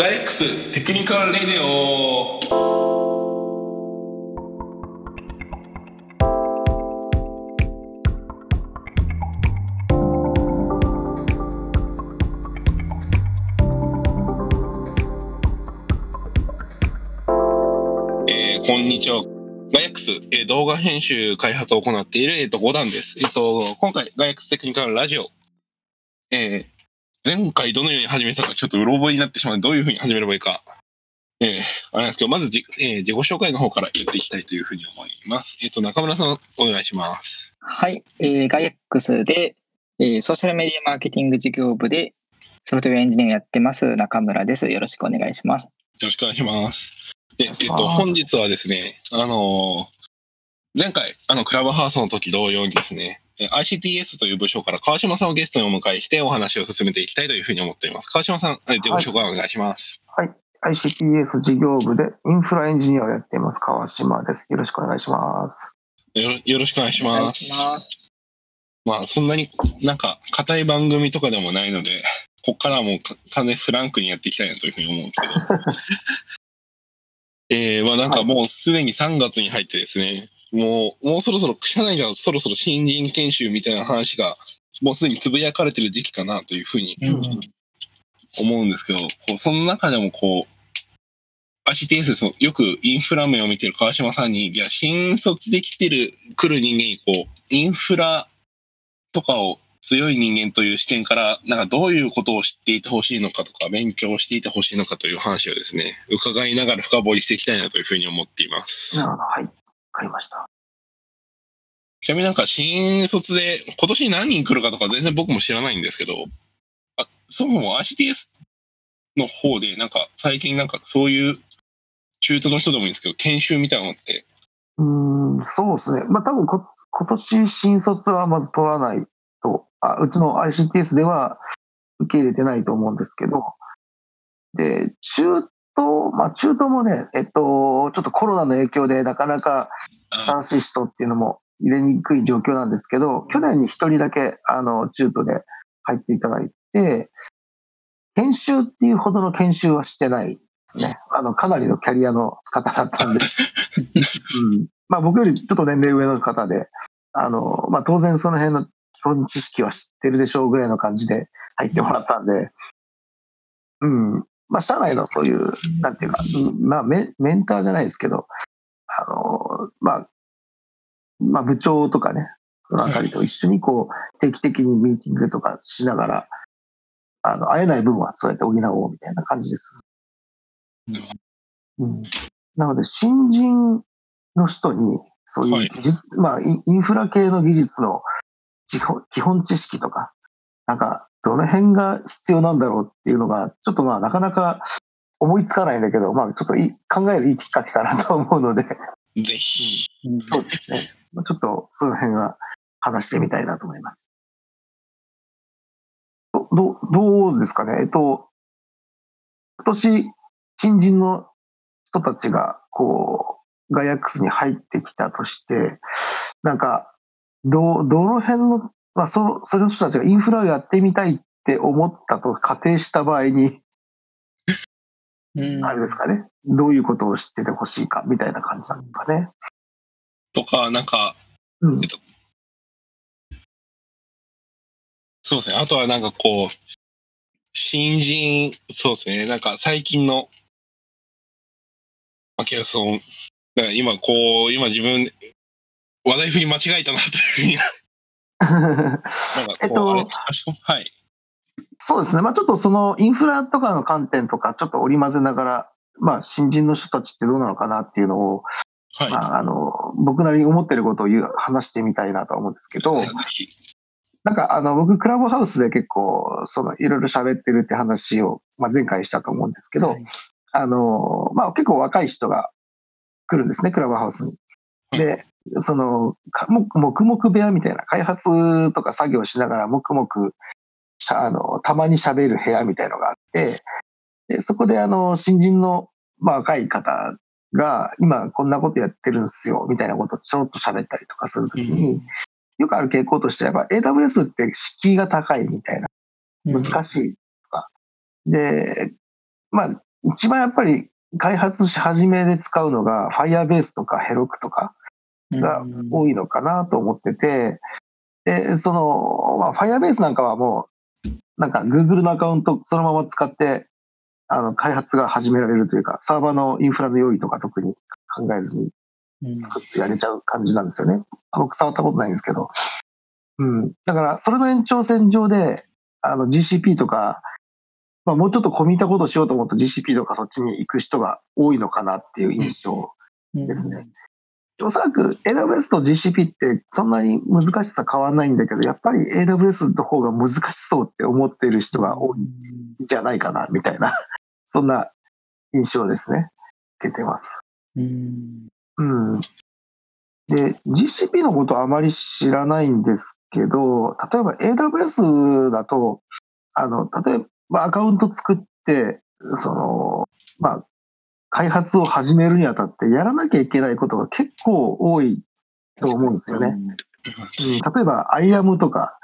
ダイレックステクニカルレディオえーこんにちは。ガイアックス、えー動画編集開発を行っている、えっ、と、5段です。えっ、と、今回、ガイアックステクニカルラジオ、えー前回どのように始めたか、ちょっとうろ覚えになってしまうのでどういうふうに始めればいいか、えーあれなんですけど、まずじ、えー自己紹介の方から言っていきたいというふうに思います。えっ、と、中村さん、お願いします。はい、えー、ガイアックスで、えーソーシャルメディアマーケティング事業部でソフトウェアエンジニアをやってます中村です。よろしくお願いします。よろしくお願いします。で、えっ、と、お願いします本日はですね、あのー前回、あの、クラブハウスの時同様にですね、えー ICTS という部署から川島さんをゲストにお迎えしてお話を進めていきたいというふうに思っています。川島さん、えー自己紹介お願いします。ICTS 事業部でインフラエンジニアをやっています川島です。よろしくお願いします。よろよろしくお願いします。しまあ、そんなになんか、硬い番組とかでもないので、ここからはもうか完全にフランクにやっていきたいなというふうに思うんですけど。えー、まあなんかもうすでに3月に入ってですね、もう、もうそろそろ、社内ではそろそろ新人研修みたいな話が、もうすでにつぶやかれてる時期かなというふうにうん思うんですけど、こうその中でもこう、ICTS よくインフラ面を見てる川島さんに、じゃあ新卒で来てる、来る人間にこう、インフラとかを強い人間という視点から、なんかどういうことを知っていてほしいのかとか、勉強していてほしいのかという話をですね、伺いながら深掘りしていきたいなというふうに思っています。なるほど。はい。わかりました。ちなみになんか新卒で今年何人来るかとか全然僕も知らないんですけど、あそもそも ICTS の方でなんか最近なんかそういう中途の人でもいいんですけど、研修みたいなのって、うーん、そうですね。まあ多分こ今年新卒はまず取らないと、あうちの ICTS では受け入れてないと思うんですけど、で、中東、まあ中東もね、えっと、ちょっとコロナの影響でなかなかあ新しい人っていうのも入れにくい状況なんですけど、去年に一人だけ、あの、中途で入っていただいて、研修っていうほどの研修はしてないですね。あの、かなりのキャリアの方だったんで。うん、まあ僕よりちょっと年齢上の方で、あの、まあ当然その辺の基本知識は知ってるでしょうぐらいの感じで入ってもらったんで、うん。まあ社内のそういう、なんていうか、うんまあメメンターじゃないですけど、あの、まあ、まあ部長とかね、そのあたりと一緒にこう、定期的にミーティングとかしながら、あの、会えない分はそうやって補おうみたいな感じです。うん、なので、新人の人に、そういう技術、まあイン、フラ系の技術の基本知識とか、なんか、どの辺が必要なんだろうっていうのが、ちょっとまあ、なかなか思いつかないんだけど、まあ、ちょっといい考えるいいきっかけかなと思うので、ぜひ。そうですね。まあちょっと、その辺は話してみたいなと思います。どどどうですかね？えっと、今年、新人の人たちが、こう、ガイアックスに入ってきたとして、なんか、ど、どの辺の、まあ、その、その人たちがインフラをやってみたいって思ったと仮定した場合に、うんあれですかね。どういうことを知っててほしいか、みたいな感じなんですかね。とか、なんか、うん。そうですね。あとはなんかこう、新人、そうですね。なんか最近の、まあ、けどその、なんか今こう、今自分、話題振り間違えたなというふうに、なんかこう、えっとはい。そうですね。まあちょっとそのインフラとかの観点とかちょっと織り交ぜながら、まあ新人の人たちってどうなのかなっていうのを、はい。まああの、僕なりに思ってることを言う、話してみたいなと思うんですけど、なんかあの、僕クラブハウスで結構、そのいろいろ喋ってるって話を、まあ前回したと思うんですけど、はいあの、まあ結構若い人が来るんですね、クラブハウスに。で、その、黙々部屋みたいな、開発とか作業しながら黙々、しゃあの、たまに喋る部屋みたいのがあって、でそこであの、新人の、まあ若い方が、今こんなことやってるんですよ、みたいなことをちょろっと喋ったりとかするときに、よくある傾向としては、やっぱ AWS って敷居が高いみたいな、難しいとか。で、まあ、一番やっぱり開発し始めで使うのが Firebase とか Heroku とかが多いのかなと思ってて、で、その、まあ、Firebase なんかはもう、なんか Google のアカウントそのまま使って、あの、開発が始められるというか、サーバーのインフラの用意とか特に考えずに作ってやれちゃう感じなんですよね。僕触ったことないんですけど。うん。だから、それの延長線上で、あの、GCP とか、まあ、もうちょっと込み入ったことをしようと思うと GCP とかそっちに行く人が多いのかなっていう印象ですね。おそらく AWS と GCP ってそんなに難しさ変わらないんだけど、やっぱり AWS の方が難しそうって思っている人が多いんじゃないかな、みたいな、そんな印象ですね。受けてます。うん。うん。で、GCP のことはあまり知らないんですけど、例えば AWS だと、あの、例えばアカウント作って、その、まあ、開発を始めるにあたってやらなきゃいけないことが結構多いと思うんですよね。うん、例えば、IAM とか、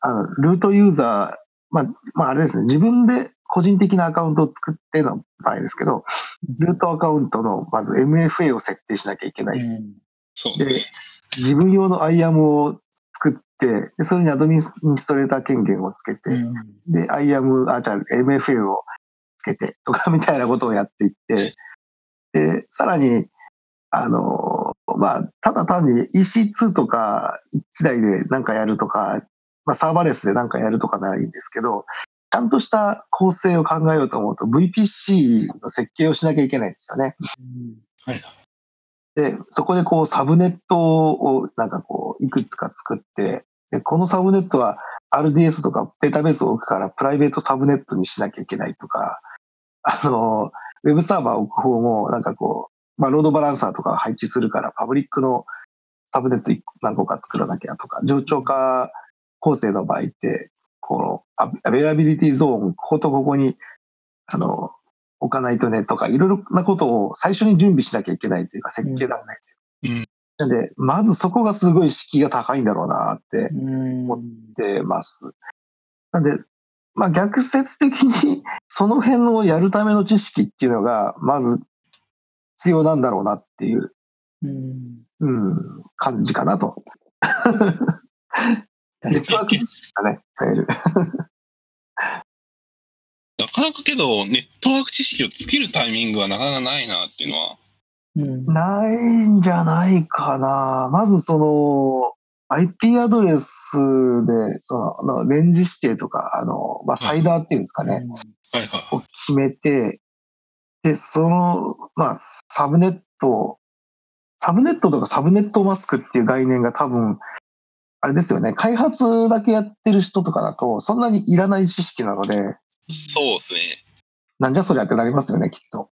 あのルートユーザー、まあ、まあ、あれですね、自分で個人的なアカウントを作っての場合ですけど、ルートアカウントのまず MFA を設定しなきゃいけない。うん、で、ね、自分用の IAM を作ってで、それにアドミニストレーター権限をつけて、うん、で、IAM、あ、じゃあ MFA をけてとかみたいなことをやっていって、で、さらに、あの、まあ、ただ単に EC2 とか1台で何かやるとか、まあ、サーバーレスで何かやるとかならいいんですけど、ちゃんとした構成を考えようと思うと VPC の設計をしなきゃいけないんですよね。はい。で、そこでこうサブネットをなんかこういくつか作って、でこのサブネットは RDS とかデータベースを置くからプライベートサブネットにしなきゃいけないとか、あの、ウェブサーバーを置く方も、なんかこう、まあ、ロードバランサーとか配置するから、パブリックのサブネット何個か作らなきゃとか、冗長化構成の場合って、この Availability Zone、こことここに、あの、置かないとねとか、いろいろなことを最初に準備しなきゃいけないというか、設計段階で。うんなんで、まずそこがすごい敷居が高いんだろうなって思ってます。なんで、まあ逆説的に その辺をやるための知識っていうのが、まず必要なんだろうなっていう、うん、うん、感じかなと。ネットワーク知識がね、変える。なかなかけど、ネットワーク知識をつけるタイミングはなかなかないなっていうのは。ないんじゃないかな。まずその、IP アドレスで、その、レンジ指定とか、あの、まあ、サイダーっていうんですかね、はいはい、を決めて、で、その、まあ、サブネット、サブネットとかサブネットマスクっていう概念が多分、あれですよね、開発だけやってる人とかだと、そんなにいらない知識なので、そうですね。なんじゃそりゃってなりますよね、きっと。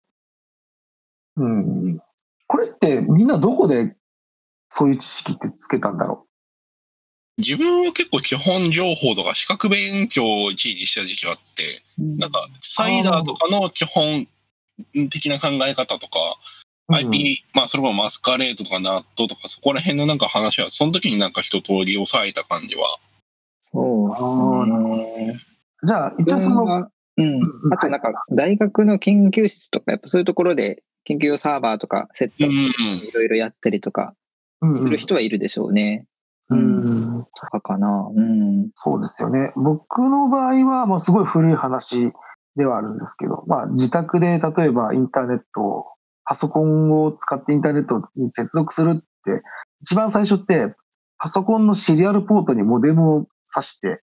うん。これってみんなどこでそういう知識ってつけたんだろう？自分は結構基本情報とか資格勉強を一時した時期があって、うん、なんかサイダーとかの基本的な考え方とか、うん、IP、まあそれもマスカレードとかナットとかそこら辺のなんか話は、その時になんか一通り押さえた感じは。そうですね。じゃあ、一応その、うん。あとなんか大学の研究室とか、やっぱそういうところで研究用サーバーとかセットいろいろやったりとかする人はいるでしょうね。うん。とかかな。うん。そうですよね。僕の場合は、まあ、すごい古い話ではあるんですけど、まあ、自宅で例えばインターネットを、パソコンを使ってインターネットに接続するって、一番最初って、パソコンのシリアルポートにモデムを挿して、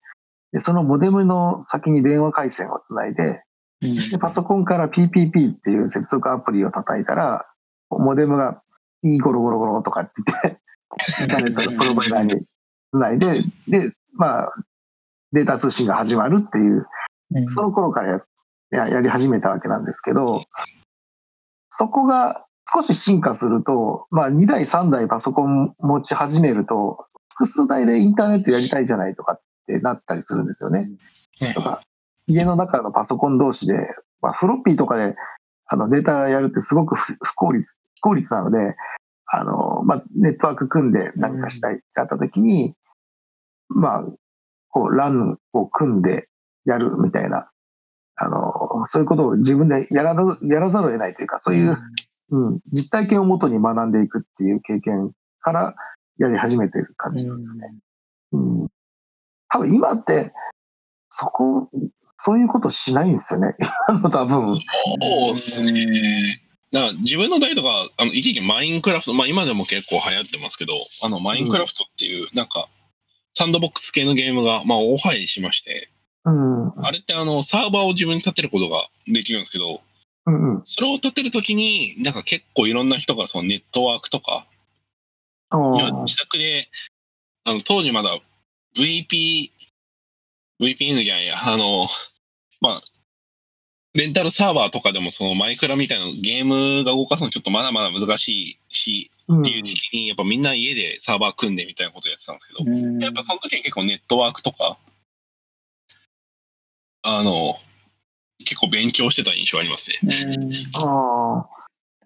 でそのモデムの先に電話回線をつないで、でパソコンから PPP っていう接続アプリを叩いたら、モデムがいいゴロゴロゴロとかって言ってインターネットのプロバイダーにつないで、で、まあ、データ通信が始まるっていう、その頃からややり始めたわけなんですけど、そこが少し進化すると、まあ、2台、3台パソコン持ち始めると、複数台でインターネットやりたいじゃないとかってなったりするんですよね。とか家の中のパソコン同士で、まあ、フロッピーとかであのデータやるってすごく不効率、非効率なので、あの、まあ、ネットワーク組んで何かしたいってなった時に、うん、まあ、こう、ランを組んでやるみたいな、あの、そういうことを自分でやらやらざるを得ないというか、そういう、うん、実体験をもとに学んでいくっていう経験からやり始めてる感じなんですね。うん、うん、多分今って、そこ、そういうことしないんですよね。多分。そうですね。だから自分の代とか、あの、一時期マインクラフト、まあ今でも結構流行ってますけど、あの、マインクラフトっていう、なんか、サンドボックス系のゲームが、まあ大流行りしまして、うん、あれってあの、サーバーを自分に立てることができるんですけど、うんうん、それを立てるときに、なんか結構いろんな人がそのネットワークとか、自宅で、あの、当時まだ VP、VPN じゃんや、あの、まあ、レンタルサーバーとかでもそのマイクラみたいなゲームが動かすのちょっとまだまだ難しいし、っていう時期にやっぱみんな家でサーバー組んでみたいなことやってたんですけど、やっぱその時に結構ネットワークとか、あの、結構勉強してた印象ありますね。ああ。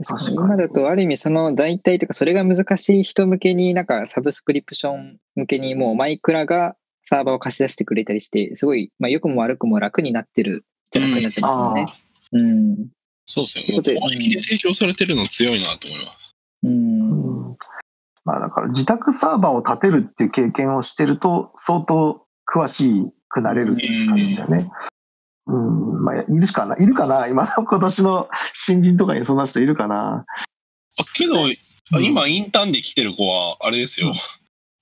確かに今だとある意味その代替というかそれが難しい人向けになんかサブスクリプション向けにもうマイクラがサーバーを貸し出してくれたりしてすごい、まあ、良くも悪くも楽になってるじゃなくなってますよね。うん。そうですね。もう公式で提供されてるの強いなと思います。うん。まあだから自宅サーバーを立てるっていう経験をしてると相当詳しくなれるっていう感じだよね。うん、まあ、いるしかな、いるかな？今の 今年の新人とかにそんな人いるかな？あけど、うん、今インターンで来てる子は、あれですよ。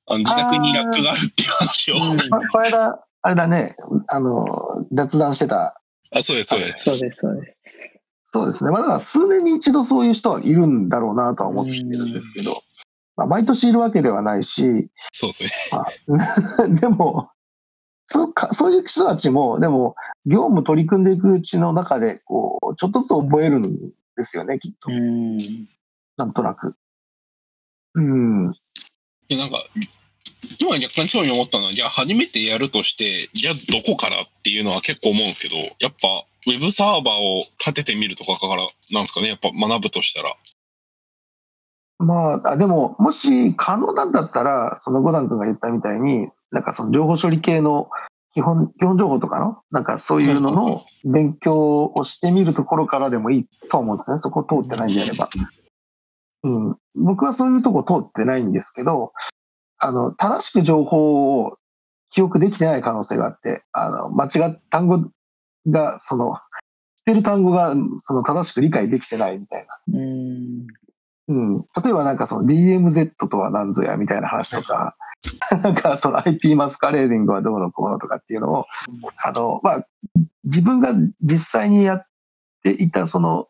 あの自宅にラックがあるっていう話を。これ間、あれだね、あの、雑談してた。あ、そうです、そうです。そうです、そうです。そうですね。まあ、だから数年に一度そういう人はいるんだろうなとは思ってるんですけど、まあ、毎年いるわけではないし、そうですね。まあ、でも、そうか、そういう人たちも、でも、業務取り組んでいくうちの中で、こう、ちょっとずつ覚えるんですよね、きっと。うん。なんとなく。うん。いや、なんか、今若干興味を持ったのは、じゃあ初めてやるとして、じゃあどこからっていうのは結構思うんですけど、やっぱ、ウェブサーバーを立ててみるとかからなんですかね、やっぱ学ぶとしたら。まあ、あでも、もし可能なんだったら、その五段君が言ったみたいに、なんかその情報処理系の基本、基本情報とかの、なんかそういうのの勉強をしてみるところからでもいいと思うんですね。そこ通ってないんであれば。うん。僕はそういうとこ通ってないんですけど、あの、正しく情報を記憶できてない可能性があって、あの、間違っ、単語が、その、知ってる単語が、その正しく理解できてないみたいな。うん。うん。例えばなんかその DMZ とは何ぞやみたいな話とか、なんかその IP マスカレーディングはどうのこうのとかっていうのを、あの、まあ、自分が実際にやっていたその、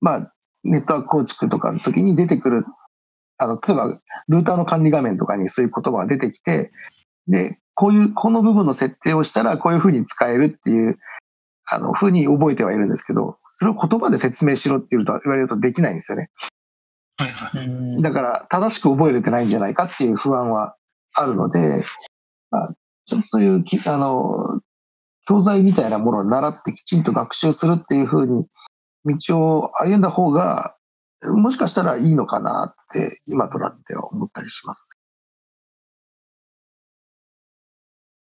まあ、ネットワーク構築とかの時に出てくる、あの、例えば、ルーターの管理画面とかにそういう言葉が出てきて、で、こういう、この部分の設定をしたらこういうふうに使えるっていう、あの、ふうに覚えてはいるんですけど、それを言葉で説明しろって言うと言われるとできないんですよね。はいはい。だから、正しく覚えれてないんじゃないかっていう不安はあるので、まあ、ちょっとそういうき、あの、教材みたいなものを習ってきちんと学習するっていうふうに、道を歩んだ方が、もしかしたらいいのかなって、今となっては思ったりします。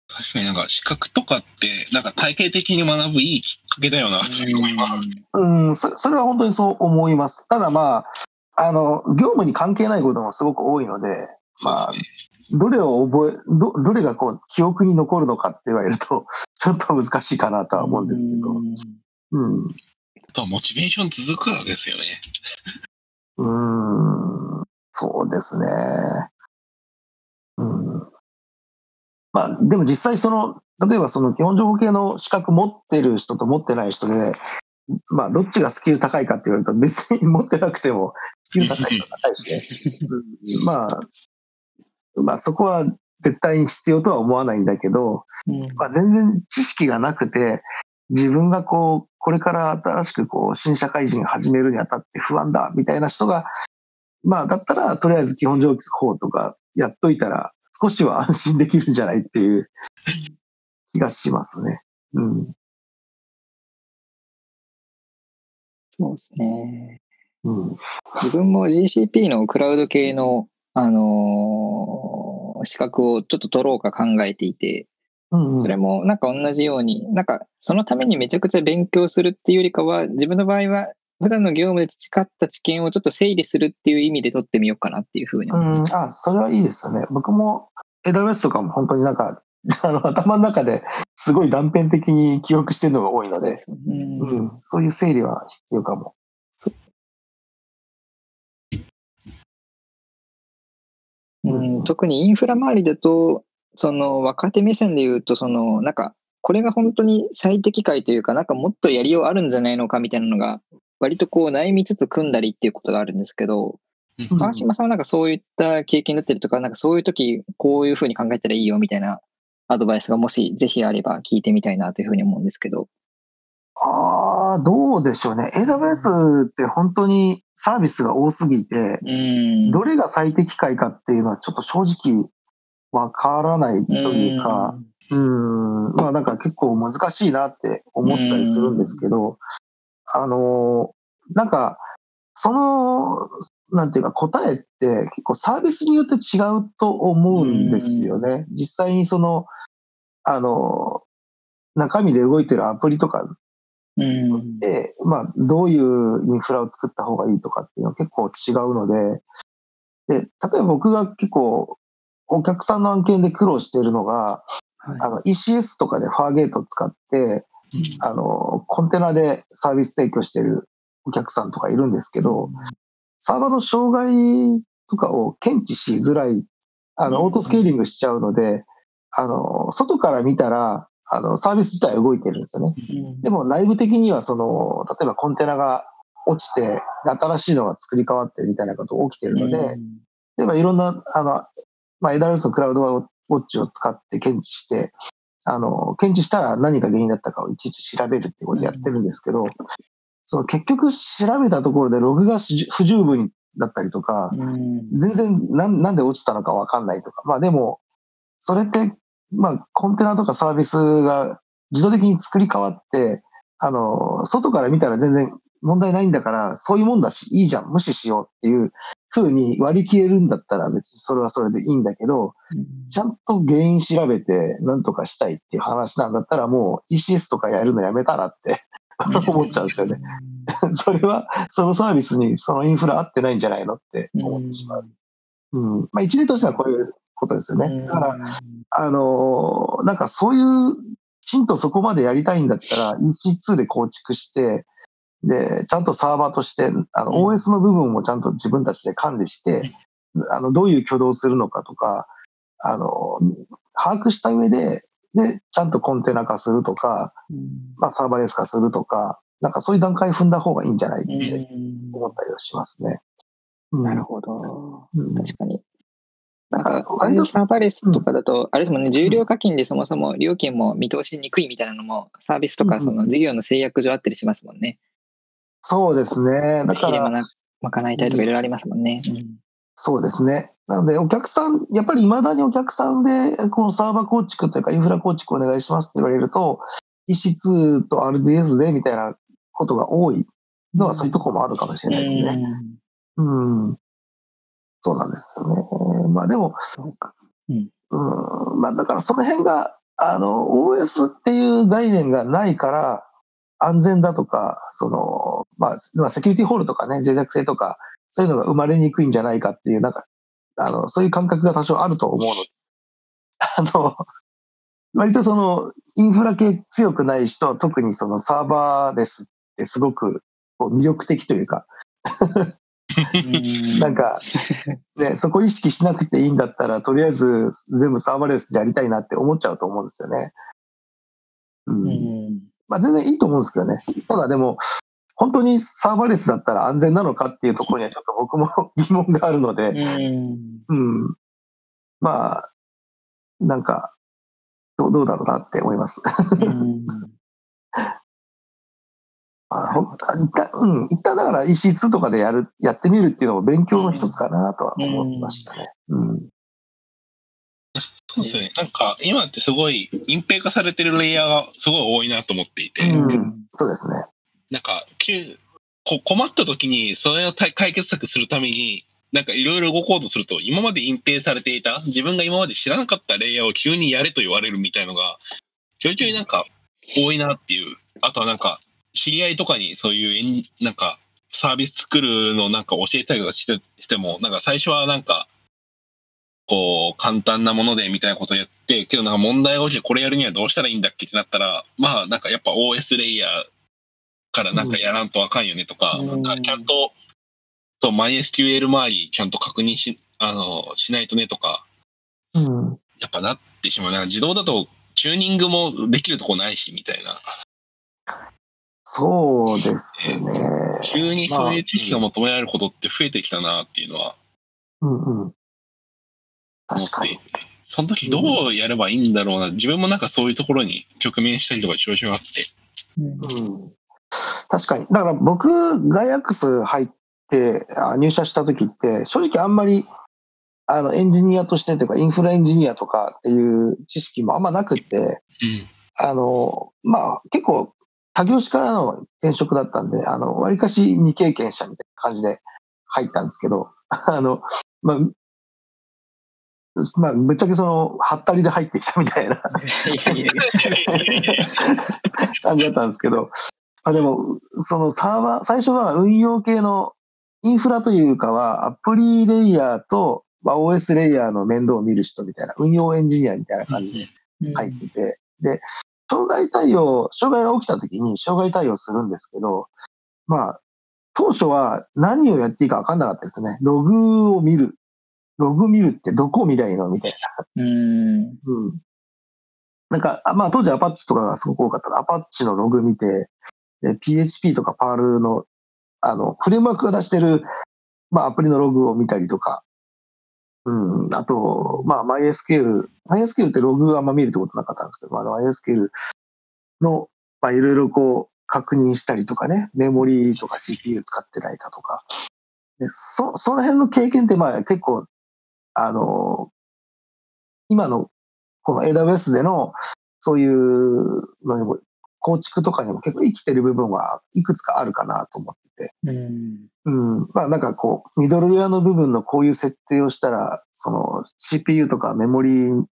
確かになんか資格とかって、なんか体系的に学ぶいいきっかけだよな、と思います。うん、それは本当にそう思います。ただまあ、あの、業務に関係ないこともすごく多いので、まあ、どれを覚え、ど、どれがこう、記憶に残るのかって言われると、ちょっと難しいかなとは思うんですけど。うん。とモチベーション続くわけですよね。うん、そうですね。うん。まあ、でも実際その、例えばその基本情報系の資格持ってる人と持ってない人で、まあ、どっちがスキル高いかって言われると別に持ってなくてもスキル高い人高いしね。うん、まあ、まあそこは絶対に必要とは思わないんだけど、うん、まあ、全然知識がなくて、自分がこう、これから新しくこう、新社会人始めるにあたって不安だ、みたいな人が、まあ、だったら、とりあえず基本情報とかやっといたら、少しは安心できるんじゃないっていう気がしますね。うん。そうですね。うん、自分も GCP のクラウド系の、あのー、資格をちょっと取ろうか考えていて、うんうんそれもなんか同じように、なんかそのためにめちゃくちゃ勉強するっていうよりかは、自分の場合は普段の業務で培った知見をちょっと整理するっていう意味で取ってみようかなっていうふうに思う。うん、あ、それはいいですよね。僕も AWS とかも本当になんか、あの、頭の中ですごい断片的に記憶してるのが多いので、うんうん、そういう整理は必要かも。うん、特にインフラ周りだと、その若手目線で言うと、そのなんか、これが本当に最適解というか、なんかもっとやりようあるんじゃないのかみたいなのが、割とこう悩みつつ組んだりっていうことがあるんですけど、うん川島さんはなんかそういった経験だったりとか、なんかそういう時こういうふうに考えたらいいよみたいなアドバイスがもしぜひあれば聞いてみたいなというふうに思うんですけど。ああ、どうでしょうね。AWS って本当にサービスが多すぎて、うん。どれが最適解かっていうのはちょっと正直わからないというか、うん、まあなんか結構難しいなって思ったりするんですけど、あの、なんか、その、なんていうか答えって結構サービスによって違うと思うんですよね。実際にその、あの、中身で動いてるアプリとかうん。で、まあ、どういうインフラを作った方がいいとかっていうのは結構違うので、で、例えば僕が結構お客さんの案件で苦労しているのが、はい。あの ECS とかでファーゲートを使って、あの、コンテナでサービス提供しているお客さんとかいるんですけど、サーバーの障害とかを検知しづらい、あの、うん。オートスケーリングしちゃうので、あの、外から見たら、あの、サービス自体は動いてるんですよね。うん。でも内部的にはその、例えばコンテナが落ちて、新しいのが作り変わってみたいなことが起きてるので、例えばいろんな、あの、まあ、AWS のクラウドウォッチを使って検知して、あの、検知したら何が原因だったかをいちいち調べるってことをやってるんですけど、その結局調べたところでログが不十分だったりとか、うん全然なんなんで落ちたのかわかんないとか。まあでも、それって、まあコンテナとかサービスが自動的に作り変わって、あの、外から見たら全然問題ないんだから、そういうもんだし、いいじゃん、無視しようっていう風に割り切れるんだったら別にそれはそれでいいんだけど、ちゃんと原因調べて何とかしたいっていう話なんだったらもう ECS とかやるのやめたらって思っちゃうんですよね。それは、そのサービスにそのインフラ合ってないんじゃないのって思ってしまう。うん。まあ一例としてはこういうことですよね。だから、あのーなんかそういう、きちんとそこまでやりたいんだったら EC2 で構築して、で、ちゃんとサーバーとして、あの、うん OS の部分もちゃんと自分たちで管理して、あの、どういう挙動をするのかとか、あの、把握した上で、で、ちゃんとコンテナ化するとか、まあ、サーバーレス化するとか、なんかそういう段階踏んだ方がいいんじゃないって思ったりはしますね。うんなるほど。うん確かに。なんか、とサーバーレスとかだと、あれですもんね、重量課金でそもそも料金も見通しにくいみたいなのも、サービスとかうんその事業の制約上あったりしますもんね。そうですね。だから、賄いたいとかいろいろありますもんね。そうですね。なので、お客さん、やっぱり未だにお客さんで、このサーバー構築というか、インフラ構築お願いしますって言われると、EC2 と RDS でみたいなことが多いのは、そういうところもあるかもしれないですね。うん。そうなんですよね。まあでも、そうか。うん、まあだからその辺が、あの、OS っていう概念がないから、安全だとか、その、まあ、まあセキュリティホールとかね、脆弱性とか、そういうのが生まれにくいんじゃないかっていう、なんか、あの、そういう感覚が多少あると思うので、あの、割とその、インフラ系強くない人は特にそのサーバーレスってすごくこう魅力的というか、なんか、ね、そこ意識しなくていいんだったら、とりあえず全部サーバーレスでやりたいなって思っちゃうと思うんですよね。うん。うんまあ全然いいと思うんですけどね。ただでも、本当にサーバーレスだったら安全なのかっていうところにはちょっと僕も疑問があるので、うんうん。まあ、なんか、どうどうだろうなって思います。うん まあ、一旦、うん、一旦だから EC2 とかでやる、やってみるっていうのも勉強の一つかなとは思いましたね。うん。そうですね。なんか、今ってすごい隠蔽化されてるレイヤーがすごい多いなと思っていて、うんそうですね。なんか、急こ困った時にそれを対解決策するために、なんかいろいろ動こうとすると、今まで隠蔽されていた、自分が今まで知らなかったレイヤーを急にやれと言われるみたいのが、ちょいちょいなんか多いなっていう。あとはなんか、知り合いとかにそういうなんか、サービス作るのなんか教えたりとかしてしても、なんか最初はなんか、こう、簡単なものでみたいなことやって、けどなんか問題が起きてこれやるにはどうしたらいいんだっけってなったら、まあなんかやっぱ OS レイヤーからなんかやらんとあかんよねとか、うんかちゃんと、そう、MySQL 周りちゃんと確認し、あの、しないとねとか、うん。やっぱなってしまう。なんか自動だとチューニングもできるとこないし、みたいな。そうですね。急にそういう知識が求められることって増えてきたなっていうのはうんうん。思確かに。その時どうやればいいんだろうな。自分もなんかそういうところに直面したりとか調子があって。うんうん確かに。だから僕、ガイアックス入ってあ入社した時って、正直あんまり、あの、エンジニアとしてというか、インフラエンジニアとかっていう知識もあんまなくって、うん。あの、まあ、結構、他業種からの転職だったんで、あの、割かし未経験者みたいな感じで入ったんですけど、あの、まあ、まあ、ぶっちゃけその、はったりで入ってきたみたいな。感じだったんですけど、あでも、そのサーバー、最初は運用系のインフラというかは、アプリレイヤーと、まあ、OS レイヤーの面倒を見る人みたいな、運用エンジニアみたいな感じで入ってて、で、障害対応、障害が起きた時に障害対応するんですけど、まあ、当初は何をやっていいか分かんなかったですね。ログを見る。ログ見るってどこを見りゃいいのみたいな。うん。うん。なんか、あまあ当時アパッチとかがすごく多かったのアパッチのログ見て、で PHP とか PAL の、あの、フレームワークが出してる、まあアプリのログを見たりとか、うん、あと、まあ MySQL、MySQL ってログあんま見るってことなかったんですけど、あの MySQL の、まあいろいろこう確認したりとかね、メモリーとか CPU 使ってないかとか、でそ、その辺の経験ってまあ結構、あの、今のこの AWS でのそういうのにも構築とかにも結構生きてる部分はいくつかあるかなと思ってて。うん。うん。まあなんかこう、ミドルウェアの部分のこういう設定をしたら、その CPU とかメモリに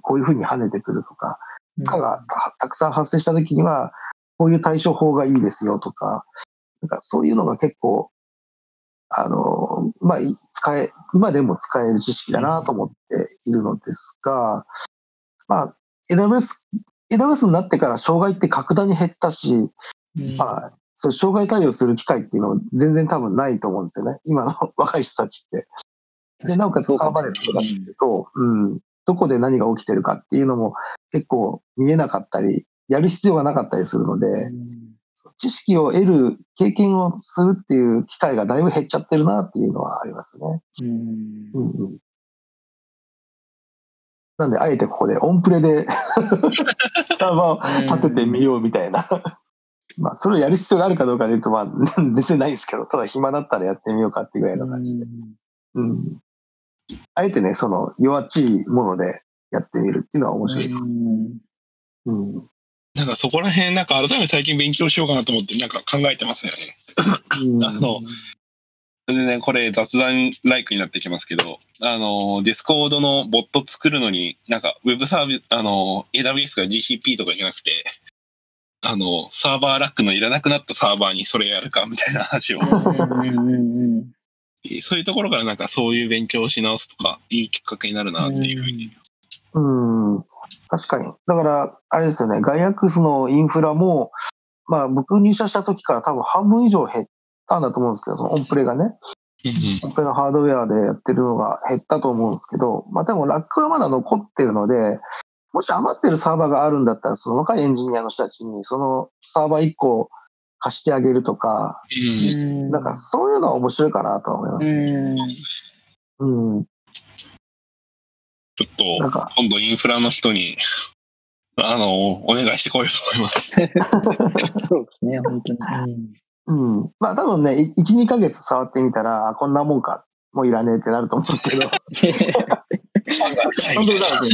こういうふうに跳ねてくるとか、かがたたくさん発生した時には、こういう対処法がいいですよとか、なんかそういうのが結構、あの、まあ、い使え、今でも使える知識だなと思っているのですが、まあ、AWS、AWS になってから障害って格段に減ったし、うんまあ、そう、障害対応する機会っていうのは全然多分ないと思うんですよね。今の 若い人たちって。で、なおかつサーバーレスとかっていうと、うん、どこで何が起きてるかっていうのも結構見えなかったり、やる必要がなかったりするので、うん知識を得る、経験をするっていう機会がだいぶ減っちゃってるなっていうのはありますね。うんうんうん。なんで、あえてここでオンプレで サーバーを立ててみようみたいな。まあ、それをやる必要があるかどうかで言うと、まあ、全然ないですけど、ただ暇だったらやってみようかっていうぐらいの感じで。うん。あえてね、その弱っちいものでやってみるっていうのは面白い。うんうん。なんかそこら辺、なんか改めて最近勉強しようかなと思って、なんか考えてますよね。うん あのでね、これ雑談ライクになってきますけど、あの、ディスコードのボット作るのに、なんか、ウェブサービス、あの、AWS か GCP とかじゃなくて、あの、サーバーラックのいらなくなったサーバーにそれやるかみたいな話を、うんそういうところからなんかそういう勉強をし直すとか、いいきっかけになるなっていうふうに。うん。確かに。だから、あれですよね、ガイアックスのインフラも、まあ僕入社した時から多分半分以上減ったんだと思うんですけど、そのオンプレがね、オンプレのハードウェアでやってるのが減ったと思うんですけど、まあでもラックはまだ残ってるので、もし余ってるサーバーがあるんだったら、その若いエンジニアの人たちに、そのサーバー1個貸してあげるとか、うん。なんかそういうのは面白いかなとは思いますね。うん。ちょっと、今度インフラの人に、あの、お願いしてこようと思います。そうですね、本当に。うん。まあ多分ね、1、2ヶ月触ってみたら、あこんなもんか、もういらねえってなると思うんですけど。本当にだね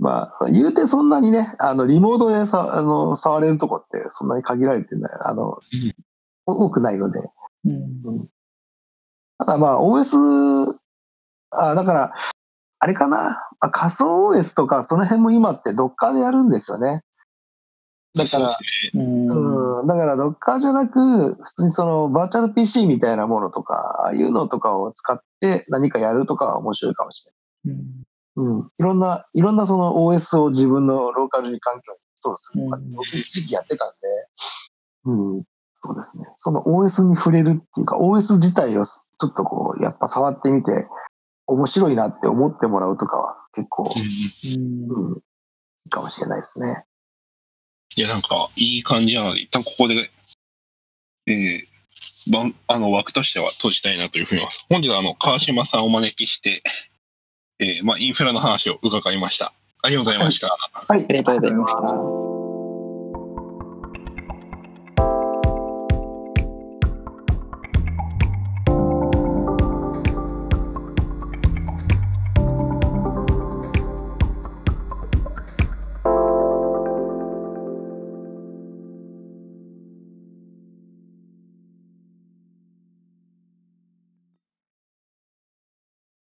まあ、言うてそんなにね、あの、リモートでさ、あの、触れるとこってそんなに限られてない、あの、うん多くないので、うんただまあ OS、あだから、あれかな、まあ、仮想 OS とかその辺も今って Docker でやるんですよね。だからそうんうん、だから Docker じゃなく、普通にそのバーチャル PC みたいなものとか、ああいうのとかを使って何かやるとかは面白いかもしれない。うん。いろんな、いろんなその OS を自分のローカルに環境にインストールするとか、うん僕一時期やってたんで、うん。そうですね。その OS に触れるっていうか、OS 自体をちょっとこう、やっぱ触ってみて、面白いなって思ってもらうとかは結構、うんうん、いいかもしれないですね。いや、なんか、いい感じなので、一旦ここで、えー、番あの枠としては閉じたいなというふうに思います。本日はあの川島さんをお招きして、えーまあ、インフラの話を伺いました。ありがとうございました。はいあ。りがとうございました。